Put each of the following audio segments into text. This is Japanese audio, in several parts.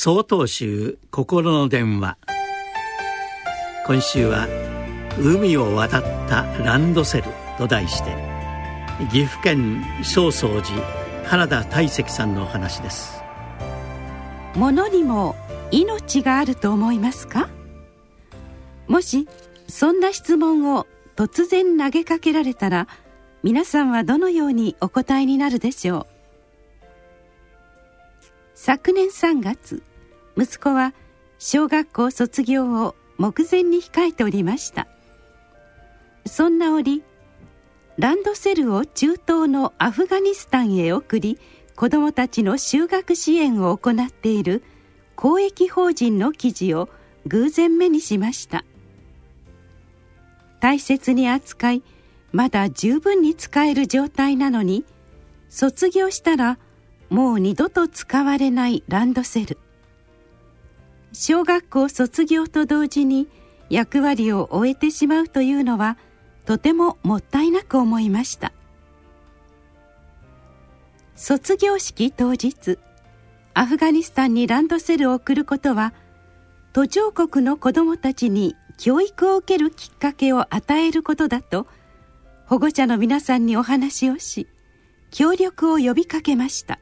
総統集心の電話。今週は「海を渡ったランドセル」と題して岐阜県正宗寺原田大石さんのお話です。物にも命があると思いますか？もしそんな質問を突然投げかけられたら皆さんはどのようにお答えになるでしょう？昨年3月息子は小学校卒業を目前に控えておりました。そんな折ランドセルを中東のアフガニスタンへ送り子どもたちの就学支援を行っている公益法人の記事を偶然目にしました。大切に扱いまだ十分に使える状態なのに卒業したらもう二度と使われないランドセル。小学校卒業と同時に役割を終えてしまうというのはとてももったいなく思いました。卒業式当日アフガニスタンにランドセルを送ることは途上国の子どもたちに教育を受けるきっかけを与えることだと保護者の皆さんにお話をし協力を呼びかけました。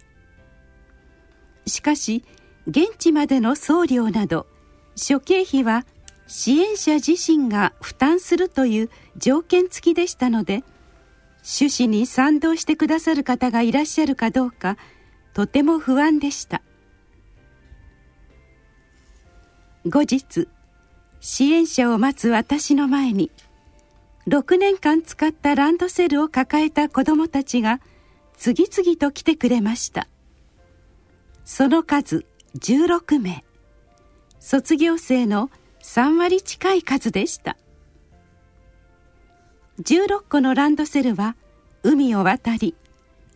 しかし現地までの送料など諸経費は支援者自身が負担するという条件付きでしたので趣旨に賛同してくださる方がいらっしゃるかどうかとても不安でした。後日支援者を待つ私の前に6年間使ったランドセルを抱えた子どもたちが次々と来てくれました。その数16名。卒業生の3割近い数でした。16個のランドセルは海を渡り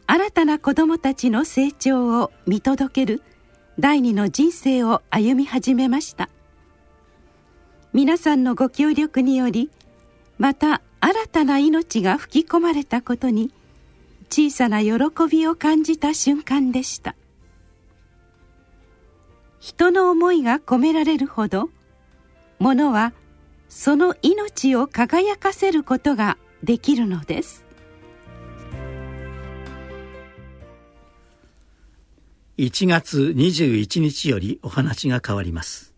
新たな子どもたちの成長を見届ける第二の人生を歩み始めました。皆さんのご協力によりまた新たな命が吹き込まれたことに小さな喜びを感じた瞬間でした。人の思いが込められるほど物はその命を輝かせることができるのです。1月21日よりお話が変わります。